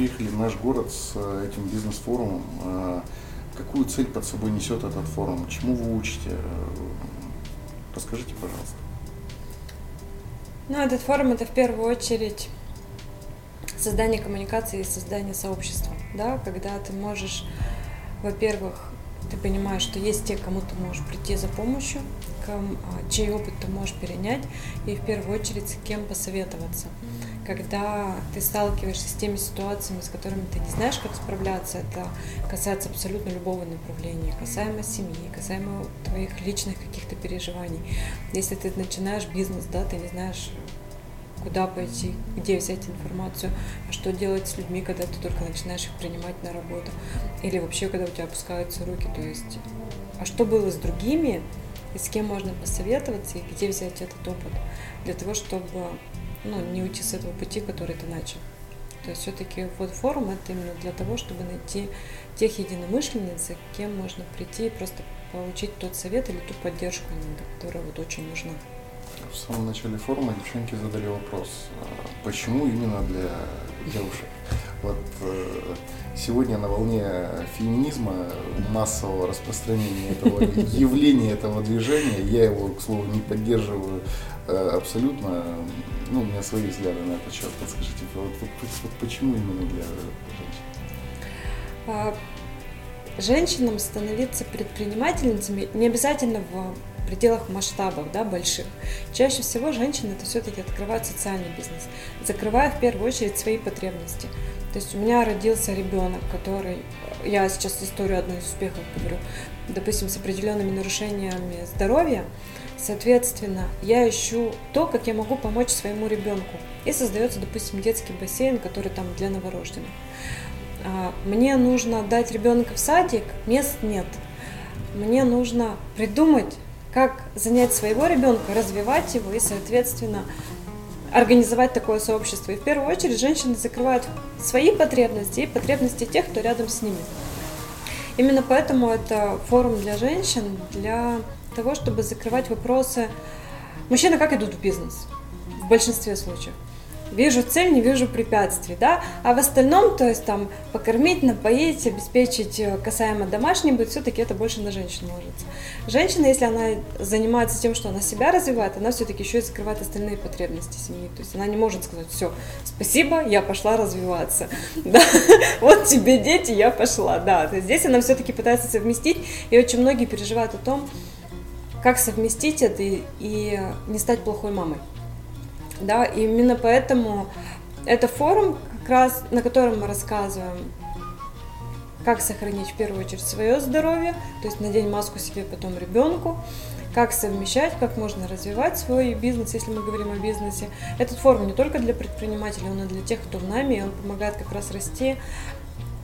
приехали в наш город с э, этим бизнес-форумом. Э, какую цель под собой несет этот форум? Чему вы учите? Расскажите, пожалуйста. Ну, этот форум это в первую очередь создание коммуникации и создание сообщества, да, когда ты можешь, во-первых, ты понимаешь, что есть те, кому ты можешь прийти за помощью, а, чей опыт ты можешь перенять, и в первую очередь с кем посоветоваться. Когда ты сталкиваешься с теми ситуациями, с которыми ты не знаешь, как справляться, это касается абсолютно любого направления, касаемо семьи, касаемо твоих личных каких-то переживаний. Если ты начинаешь бизнес, да, ты не знаешь, куда пойти, где взять информацию, а что делать с людьми, когда ты только начинаешь их принимать на работу, или вообще, когда у тебя опускаются руки, то есть, а что было с другими, и с кем можно посоветоваться, и где взять этот опыт, для того, чтобы ну, не уйти с этого пути, который ты начал. То есть все-таки вот форум это именно для того, чтобы найти тех единомышленниц, к кем можно прийти и просто получить тот совет или ту поддержку, которая вот очень нужна в самом начале форума девчонки задали вопрос, а почему именно для девушек? Вот э, сегодня на волне феминизма, массового распространения этого явления, этого движения, я его, к слову, не поддерживаю абсолютно. Ну, у меня свои взгляды на этот счет. Подскажите, вот, вот, вот почему именно для женщин? А, женщинам становиться предпринимательницами не обязательно в пределах масштабов, да, больших. Чаще всего женщины это все-таки открывают социальный бизнес, закрывая в первую очередь свои потребности. То есть у меня родился ребенок, который, я сейчас историю одной из успехов говорю, допустим, с определенными нарушениями здоровья, Соответственно, я ищу то, как я могу помочь своему ребенку. И создается, допустим, детский бассейн, который там для новорожденных. А, мне нужно дать ребенка в садик, мест нет. Мне нужно придумать как занять своего ребенка, развивать его и, соответственно, организовать такое сообщество. И в первую очередь женщины закрывают свои потребности и потребности тех, кто рядом с ними. Именно поэтому это форум для женщин, для того, чтобы закрывать вопросы. Мужчины как идут в бизнес? В большинстве случаев вижу цель, не вижу препятствий, да, а в остальном, то есть там покормить, напоить, обеспечить э, касаемо домашний быт, все-таки это больше на женщину ложится. Женщина, если она занимается тем, что она себя развивает, она все-таки еще и закрывает остальные потребности семьи, то есть она не может сказать, все, спасибо, я пошла развиваться, да, вот тебе дети, я пошла, да, то есть здесь она все-таки пытается совместить, и очень многие переживают о том, как совместить это и, и не стать плохой мамой. Да, и именно поэтому это форум, как раз на котором мы рассказываем, как сохранить в первую очередь свое здоровье, то есть надеть маску себе, потом ребенку, как совмещать, как можно развивать свой бизнес, если мы говорим о бизнесе. Этот форум не только для предпринимателей, он и для тех, кто в нами, и он помогает как раз расти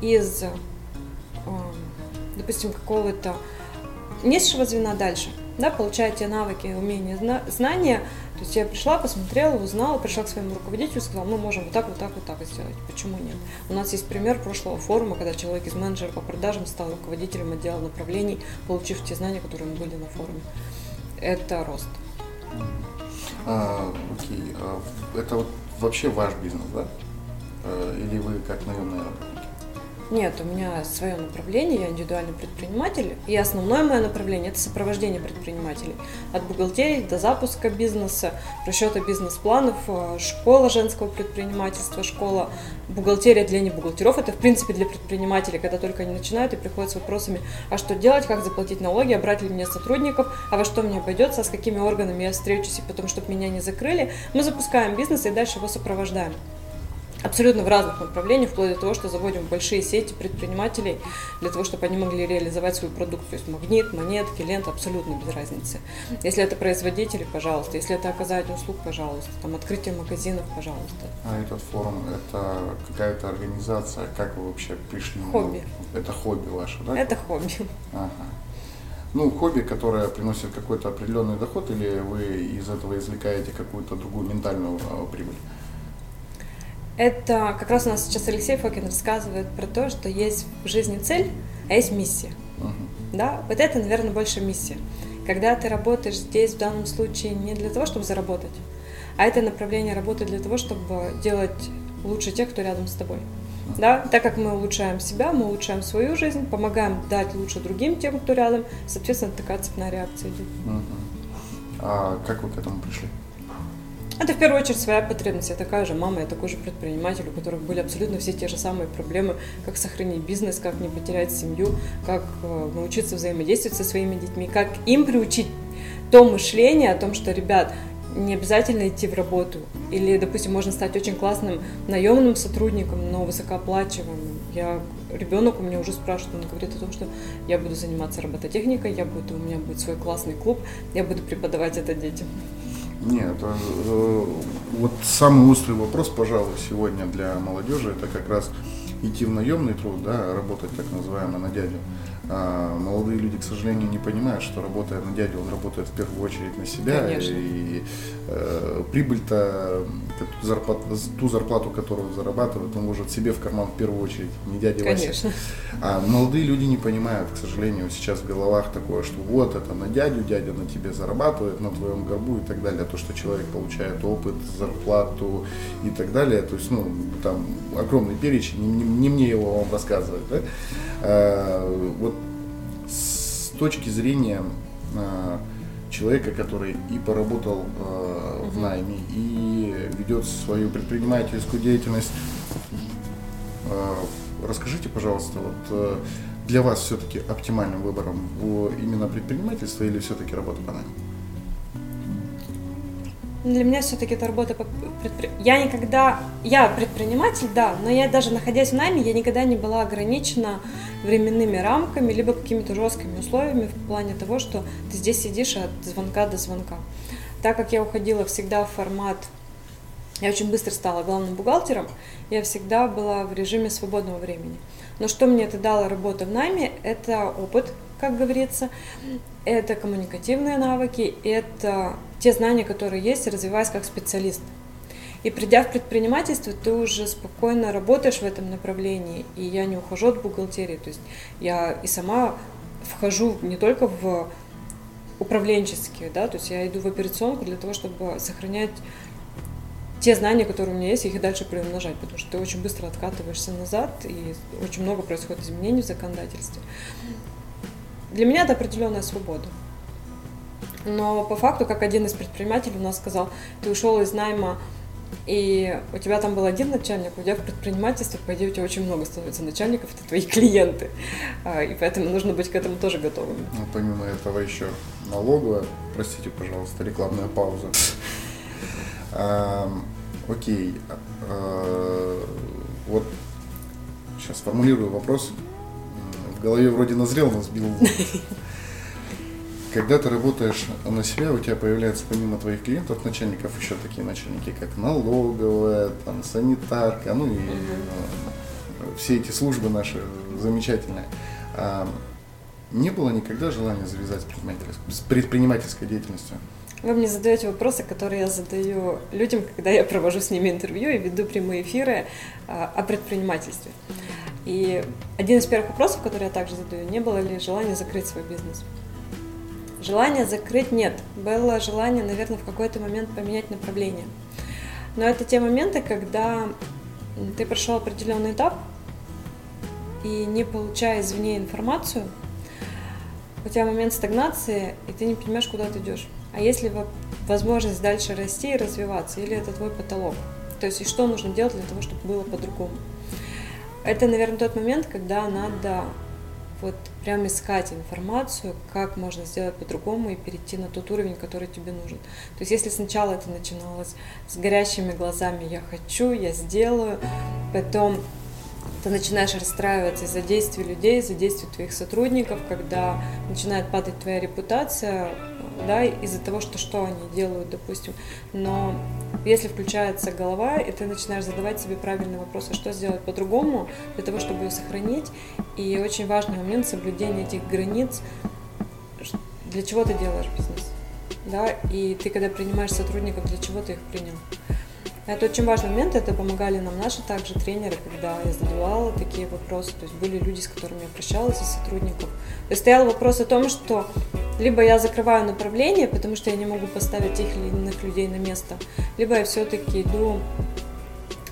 из, эм, допустим, какого-то низшего звена дальше, да, получая те навыки, умения, знания, то есть я пришла, посмотрела, узнала, пришла к своему руководителю и сказала, мы можем вот так, вот так, вот так сделать. Почему нет? У нас есть пример прошлого форума, когда человек из менеджера по продажам стал руководителем отдела направлений, получив те знания, которые мы были на форуме. Это рост. А, окей. А, это вот вообще ваш бизнес, да? А, или вы как работники? Нет, у меня свое направление, я индивидуальный предприниматель, и основное мое направление – это сопровождение предпринимателей. От бухгалтерии до запуска бизнеса, расчета бизнес-планов, э, школа женского предпринимательства, школа бухгалтерия для небухгалтеров. Это, в принципе, для предпринимателей, когда только они начинают и приходят с вопросами, а что делать, как заплатить налоги, а брать ли мне сотрудников, а во что мне обойдется, а с какими органами я встречусь, и потом, чтобы меня не закрыли. Мы запускаем бизнес и дальше его сопровождаем абсолютно в разных направлениях, вплоть до того, что заводим большие сети предпринимателей для того, чтобы они могли реализовать свой продукт. То есть магнит, монетки, лента, абсолютно без разницы. Если это производители, пожалуйста. Если это оказание услуг, пожалуйста. Там открытие магазинов, пожалуйста. А этот форум, это какая-то организация? Как вы вообще пришли? Хобби. Это хобби ваше, да? Это хобби. Ага. Ну, хобби, которое приносит какой-то определенный доход, или вы из этого извлекаете какую-то другую ментальную а, прибыль? Это как раз у нас сейчас Алексей Фокин рассказывает про то, что есть в жизни цель, а есть миссия. Uh-huh. Да, вот это, наверное, больше миссия. Когда ты работаешь здесь в данном случае не для того, чтобы заработать, а это направление работы для того, чтобы делать лучше тех, кто рядом с тобой. Да, так как мы улучшаем себя, мы улучшаем свою жизнь, помогаем дать лучше другим, тем, кто рядом, соответственно, такая цепная реакция идет. Мгм. А как вы к этому пришли? Это в первую очередь своя потребность. Я такая же мама, я такой же предприниматель, у которых были абсолютно все те же самые проблемы, как сохранить бизнес, как не потерять семью, как э, научиться взаимодействовать со своими детьми, как им приучить то мышление о том, что, ребят, не обязательно идти в работу. Или, допустим, можно стать очень классным наемным сотрудником, но высокооплачиваемым. Я, ребенок у меня уже спрашивает, он говорит о том, что я буду заниматься робототехникой, я буду, у меня будет свой классный клуб, я буду преподавать это детям. Нет, э, вот самый острый вопрос, пожалуй, сегодня для молодежи, это как раз идти в наемный труд, да, работать так называемо на дядю. А молодые люди, к сожалению, не понимают, что работая на дядю, он работает в первую очередь на себя. Конечно. И э, прибыль-то, ту зарплату, ту зарплату, которую он зарабатывает, он может себе в карман в первую очередь, не Васе. Конечно. А молодые люди не понимают, к сожалению, сейчас в головах такое, что вот это на дядю, дядя на тебе зарабатывает, на твоем горбу и так далее. То, что человек получает опыт, зарплату и так далее. То есть, ну, там огромный перечень, не, не- не мне его вам рассказывать. Да? А, вот с точки зрения а, человека, который и поработал а, в найме, и ведет свою предпринимательскую деятельность, Расскажите, пожалуйста, вот э, для вас все-таки оптимальным выбором было именно предпринимательство или все-таки работа по найму? Для меня все-таки это работа по предпри- Я никогда... Я предприниматель, да, но я даже находясь в найме, я никогда не была ограничена временными рамками, либо какими-то жесткими условиями в плане того, что ты здесь сидишь от звонка до звонка. Так как я уходила всегда в формат... Я очень быстро стала главным бухгалтером, я всегда была в режиме свободного времени. Но что мне это дало работа в найме, это опыт, как говорится, это коммуникативные навыки, это те знания, которые есть, развиваясь как специалист. И придя в предпринимательство, ты уже спокойно работаешь в этом направлении, и я не ухожу от бухгалтерии, то есть я и сама вхожу не только в управленческие, да, то есть я иду в операционку для того, чтобы сохранять те знания, которые у меня есть, их и дальше приумножать, потому что ты очень быстро откатываешься назад, и очень много происходит изменений в законодательстве. Для меня это определенная свобода. Но по факту, как один из предпринимателей у нас сказал, ты ушел из найма, и у тебя там был один начальник, у тебя в предпринимательстве, по идее, у тебя очень много становится начальников, это твои клиенты. А, И поэтому нужно быть к этому тоже готовым. Ну, помимо этого еще налоговая, простите, пожалуйста, рекламная пауза. Окей, а, вот сейчас формулирую вопрос. В голове вроде назрел, но сбил. Когда ты работаешь на себя, у тебя появляются помимо твоих клиентов, начальников, еще такие начальники, как налоговая, там, санитарка, ну и э, все эти службы наши замечательные. А, не было никогда желания завязать с предпринимательской, с предпринимательской деятельностью? Вы мне задаете вопросы, которые я задаю людям, когда я провожу с ними интервью и веду прямые эфиры а, о предпринимательстве. И один из первых вопросов, который я также задаю, не было ли желания закрыть свой бизнес? Желания закрыть нет. Было желание, наверное, в какой-то момент поменять направление. Но это те моменты, когда ты прошел определенный этап и не получая извне информацию, у тебя момент стагнации, и ты не понимаешь, куда ты идешь. А есть ли во- возможность дальше расти и развиваться, или это твой потолок? То есть, и что нужно делать для того, чтобы было по-другому? Это, наверное, тот момент, когда надо вот прям искать информацию, как можно сделать по-другому и перейти на тот уровень, который тебе нужен. То есть если сначала это начиналось с горящими глазами «я хочу, я сделаю», потом ты начинаешь расстраиваться из-за действий людей, из-за действий твоих сотрудников, когда начинает падать твоя репутация, да, из-за того, что что они делают, допустим. Но если включается голова, и ты начинаешь задавать себе правильные вопросы, что сделать по-другому для того, чтобы ее сохранить. И очень важный момент соблюдения этих границ. Для чего ты делаешь бизнес? Да, и ты, когда принимаешь сотрудников, для чего ты их принял? Это очень важный момент, это помогали нам наши также тренеры, когда я задавала такие вопросы, то есть были люди, с которыми я прощалась из сотрудников. То есть стоял вопрос о том, что либо я закрываю направление, потому что я не могу поставить тех или иных людей на место, либо я все-таки иду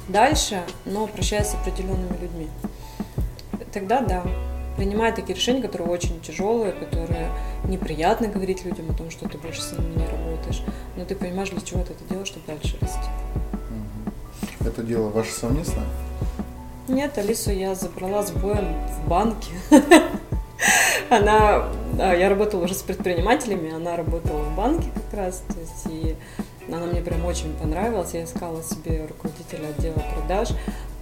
дальше, но прощаясь с определенными людьми. Тогда да, принимая такие решения, которые очень тяжелые, которые неприятно говорить людям о том, что ты больше с ними не работаешь, но ты понимаешь, для чего ты это делаешь, чтобы дальше расти. Это дело ваше совместное? Нет, Алису я забрала с боем в банке. Она, я работала уже с предпринимателями, она работала в банке как раз, то есть и она мне прям очень понравилась. Я искала себе руководителя отдела продаж,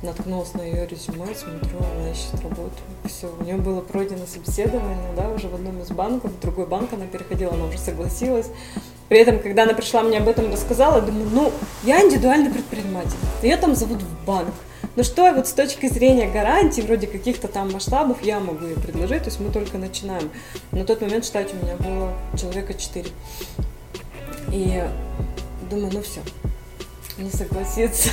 наткнулась на ее резюме, смотрю, она ищет работу. Все, у нее было пройдено собеседование, да, уже в одном из банков, в другой банк она переходила, она уже согласилась. При этом, когда она пришла мне об этом рассказала, я думаю, ну, я индивидуальный предприниматель, ее там зовут в банк. Ну что вот с точки зрения гарантий, вроде каких-то там масштабов, я могу ей предложить, то есть мы только начинаем. На тот момент, считайте, у меня было человека 4. И думаю, ну все, не согласится.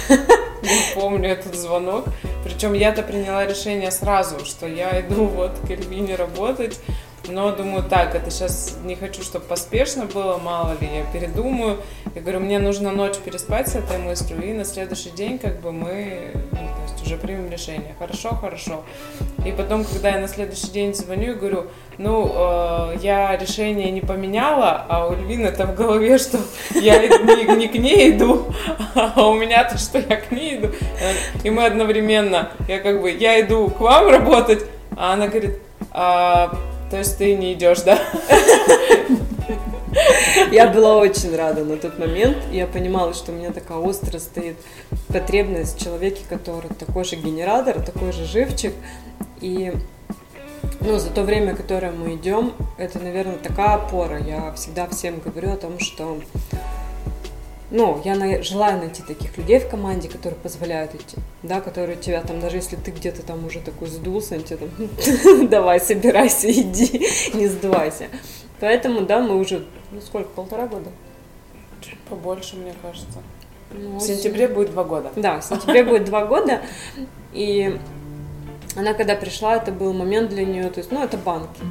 Не помню этот звонок. Причем я-то приняла решение сразу, что я иду вот к Эльвине работать. Но думаю, так, это сейчас не хочу, чтобы поспешно было, мало ли, я передумаю. Я говорю, мне нужно ночь переспать с этой мыслью, и на следующий день как бы мы ну, то есть уже примем решение. Хорошо, хорошо. И потом, когда я на следующий день звоню и говорю, ну, э, я решение не поменяла, а у Львины это в голове, что я не, не к ней иду, а у меня-то, что я к ней иду. И мы одновременно, я как бы, я иду к вам работать, а она говорит, а, то есть ты не идешь, да? Я была очень рада на тот момент. Я понимала, что у меня такая острая стоит потребность в человеке, который такой же генератор, такой же живчик. И ну, за то время, которое мы идем, это, наверное, такая опора. Я всегда всем говорю о том, что ну, я на, желаю найти таких людей в команде, которые позволяют идти, да, которые тебя там, даже если ты где-то там уже такой сдулся, они тебе там, давай, собирайся, иди, не сдавайся. Поэтому, да, мы уже, ну сколько, полтора года? Чуть побольше, мне кажется. Ну, в сентябре будет два года. Да, в сентябре будет два года. И она, когда пришла, это был момент для нее, то есть, ну, это банки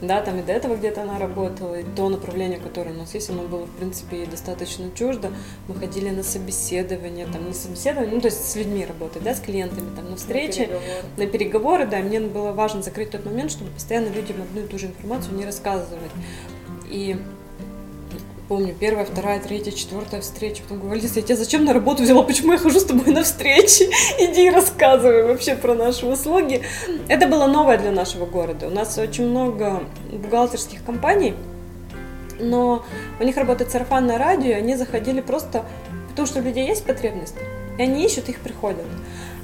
да, там и до этого где-то она работала, и то направление, которое у нас есть, оно было, в принципе, ей достаточно чуждо. Мы ходили на собеседование, там, на собеседование, ну, то есть с людьми работать, да, с клиентами, там, на встречи, на переговоры, на переговоры да, и мне было важно закрыть тот момент, чтобы постоянно людям одну и ту же информацию не рассказывать. И помню, первая, вторая, третья, четвертая встреча. Потом говорю, Алиса, я тебя зачем на работу взяла? Почему я хожу с тобой на встречи? Иди и рассказывай вообще про наши услуги. Это было новое для нашего города. У нас очень много бухгалтерских компаний, но у них работает сарафанное радио, и они заходили просто потому, что у людей есть потребность, и они ищут, их приходят.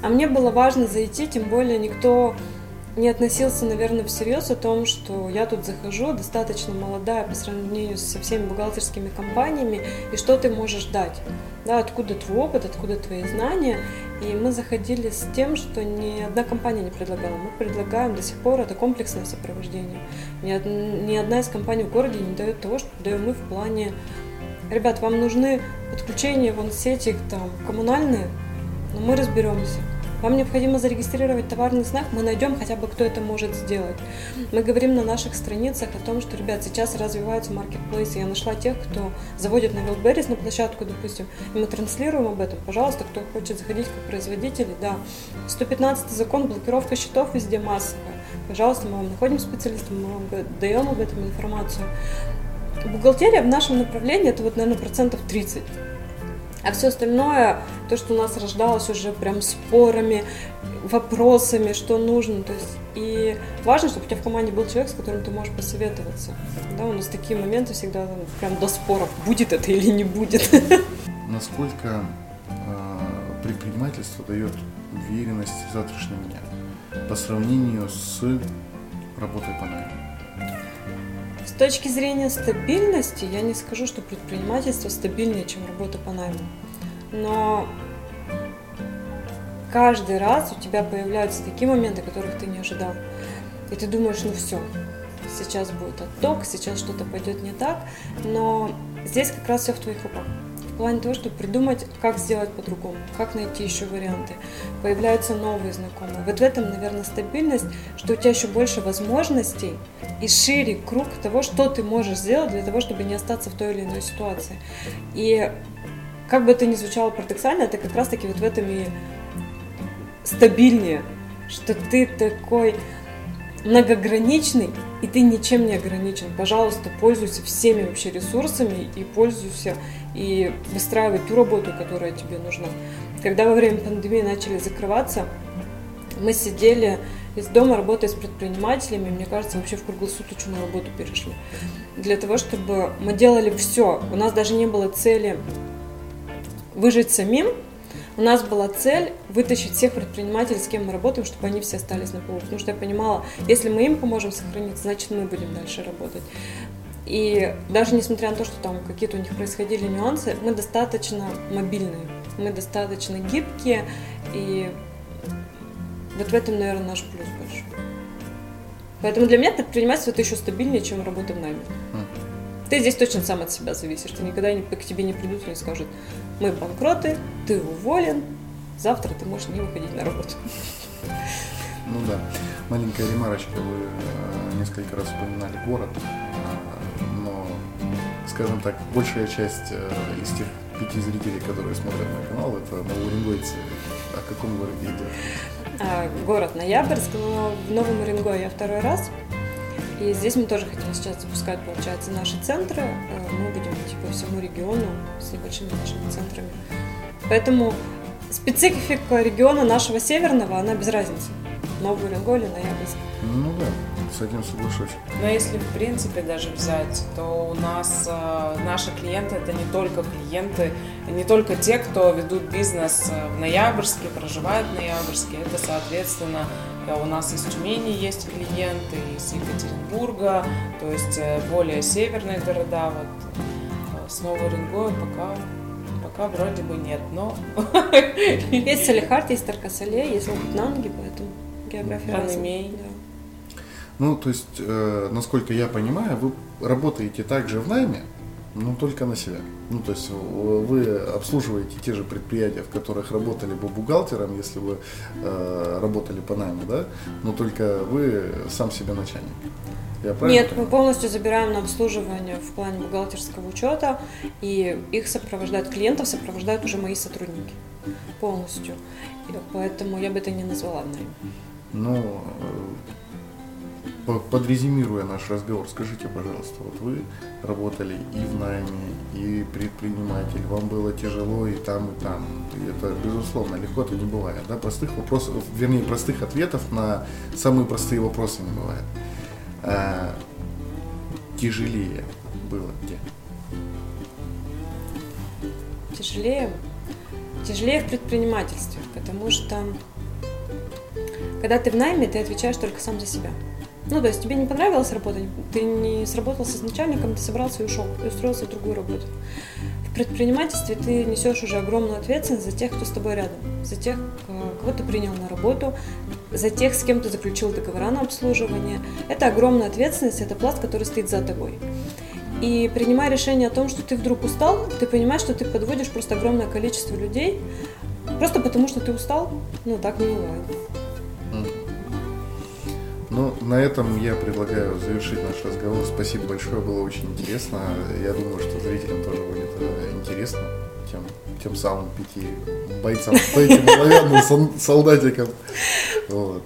А мне было важно зайти, тем более никто не относился, наверное, всерьез о том, что я тут захожу, достаточно молодая по сравнению со всеми бухгалтерскими компаниями, и что ты можешь дать, да, откуда твой опыт, откуда твои знания. И мы заходили с тем, что ни одна компания не предлагала. Мы предлагаем до сих пор это комплексное сопровождение. Ни, од... ни одна из компаний в городе не дает того, что даем мы в плане Ребят, вам нужны подключения вон сети там коммунальные, но мы разберемся. Вам необходимо зарегистрировать товарный знак, мы найдем хотя бы, кто это может сделать. Мы говорим на наших страницах о том, что, ребят, сейчас развиваются маркетплейсы. Я нашла тех, кто заводит на Wildberries на площадку, допустим, и мы транслируем об этом. Пожалуйста, кто хочет заходить как производители, да. 115 закон, блокировка счетов везде массовая. Пожалуйста, мы вам находим специалистов, мы вам даем об этом информацию. Бухгалтерия в нашем направлении это вот, наверное, процентов 30. А все остальное, то, что у нас рождалось уже прям спорами, вопросами, что нужно. То есть, и важно, чтобы у тебя в команде был человек, с которым ты можешь посоветоваться. Да, у нас такие моменты всегда там, прям до споров, будет это или не будет. Насколько э, предпринимательство дает уверенность в завтрашнем дне по сравнению с работой по найму? Точки зрения стабильности, я не скажу, что предпринимательство стабильнее, чем работа по найму. Но каждый раз у тебя появляются такие моменты, которых ты не ожидал. И ты думаешь, ну все, сейчас будет отток, сейчас что-то пойдет не так. Но здесь как раз все в твоих руках в плане того, чтобы придумать, как сделать по-другому, как найти еще варианты. Появляются новые знакомые. Вот в этом, наверное, стабильность, что у тебя еще больше возможностей и шире круг того, что ты можешь сделать для того, чтобы не остаться в той или иной ситуации. И как бы это ни звучало парадоксально, это как раз-таки вот в этом и стабильнее, что ты такой многограничный, и ты ничем не ограничен. Пожалуйста, пользуйся всеми вообще ресурсами и пользуйся, и выстраивай ту работу, которая тебе нужна. Когда во время пандемии начали закрываться, мы сидели из дома, работая с предпринимателями, мне кажется, вообще в круглосуточную работу перешли. Для того, чтобы мы делали все. У нас даже не было цели выжить самим, у нас была цель вытащить всех предпринимателей, с кем мы работаем, чтобы они все остались на полу. Потому что я понимала, если мы им поможем сохраниться, значит мы будем дальше работать. И даже несмотря на то, что там какие-то у них происходили нюансы, мы достаточно мобильные, мы достаточно гибкие, и вот в этом, наверное, наш плюс большой. Поэтому для меня предпринимательство это еще стабильнее, чем работа в найме. Ты здесь точно сам от себя зависишь. Ты никогда не, к тебе не придут и не скажут, мы банкроты, ты уволен, завтра ты можешь не выходить на работу. Ну да. Маленькая ремарочка, вы э, несколько раз упоминали город, э, но, скажем так, большая часть э, из тех пяти зрителей, которые смотрят мой канал, это новоуренгойцы. О каком городе идет? А, город Ноябрьск, но в Новом Уренгое я второй раз. И здесь мы тоже хотим сейчас запускать, получается, наши центры. Мы будем идти по всему региону с небольшими нашими центрами. Поэтому специфика региона нашего северного, она без разницы. Новый Уренгой или Ноябрьск. Ну да, с этим соглашусь. Но если в принципе даже взять, то у нас э, наши клиенты это не только клиенты, не только те, кто ведут бизнес в Ноябрьске, проживают в Ноябрьске. Это, соответственно, у нас из Тюмени есть клиенты, из Екатеринбурга, то есть э, более северные города. Вот э, с Новой Уренгоем пока пока вроде бы нет, но... Есть Салихард, есть Таркасале, есть Лапутнанги, поэтому география. Да. Ну, то есть, э, насколько я понимаю, вы работаете также в найме, но только на себя. Ну, то есть вы обслуживаете те же предприятия, в которых работали бы бухгалтером, если вы э, работали по найму, да, но только вы сам себе начальник. Я Нет, мы полностью забираем на обслуживание в плане бухгалтерского учета, и их сопровождают, клиентов сопровождают уже мои сотрудники полностью. И поэтому я бы это не назвала найм. Ну, подрезюмируя наш разговор, скажите, пожалуйста, вот вы работали и в найме, и предприниматель, вам было тяжело и там, и там. И это, безусловно, легко это не бывает. Да? Простых вопросов, вернее, простых ответов на самые простые вопросы не бывает. А, тяжелее было где? Тяжелее? Тяжелее в предпринимательстве, потому что когда ты в найме, ты отвечаешь только сам за себя. Ну, то есть тебе не понравилась работа, ты не сработался с начальником, ты собрался и ушел, и устроился в другую работу. В предпринимательстве ты несешь уже огромную ответственность за тех, кто с тобой рядом, за тех, кого ты принял на работу, за тех, с кем ты заключил договора на обслуживание. Это огромная ответственность, это пласт, который стоит за тобой. И принимая решение о том, что ты вдруг устал, ты понимаешь, что ты подводишь просто огромное количество людей, просто потому что ты устал, ну так не бывает. Ну, на этом я предлагаю завершить наш разговор. Спасибо большое, было очень интересно. Я думаю, что зрителям тоже будет э, интересно, тем, тем самым пяти бойцам, этим оловянным солдатикам. Вот.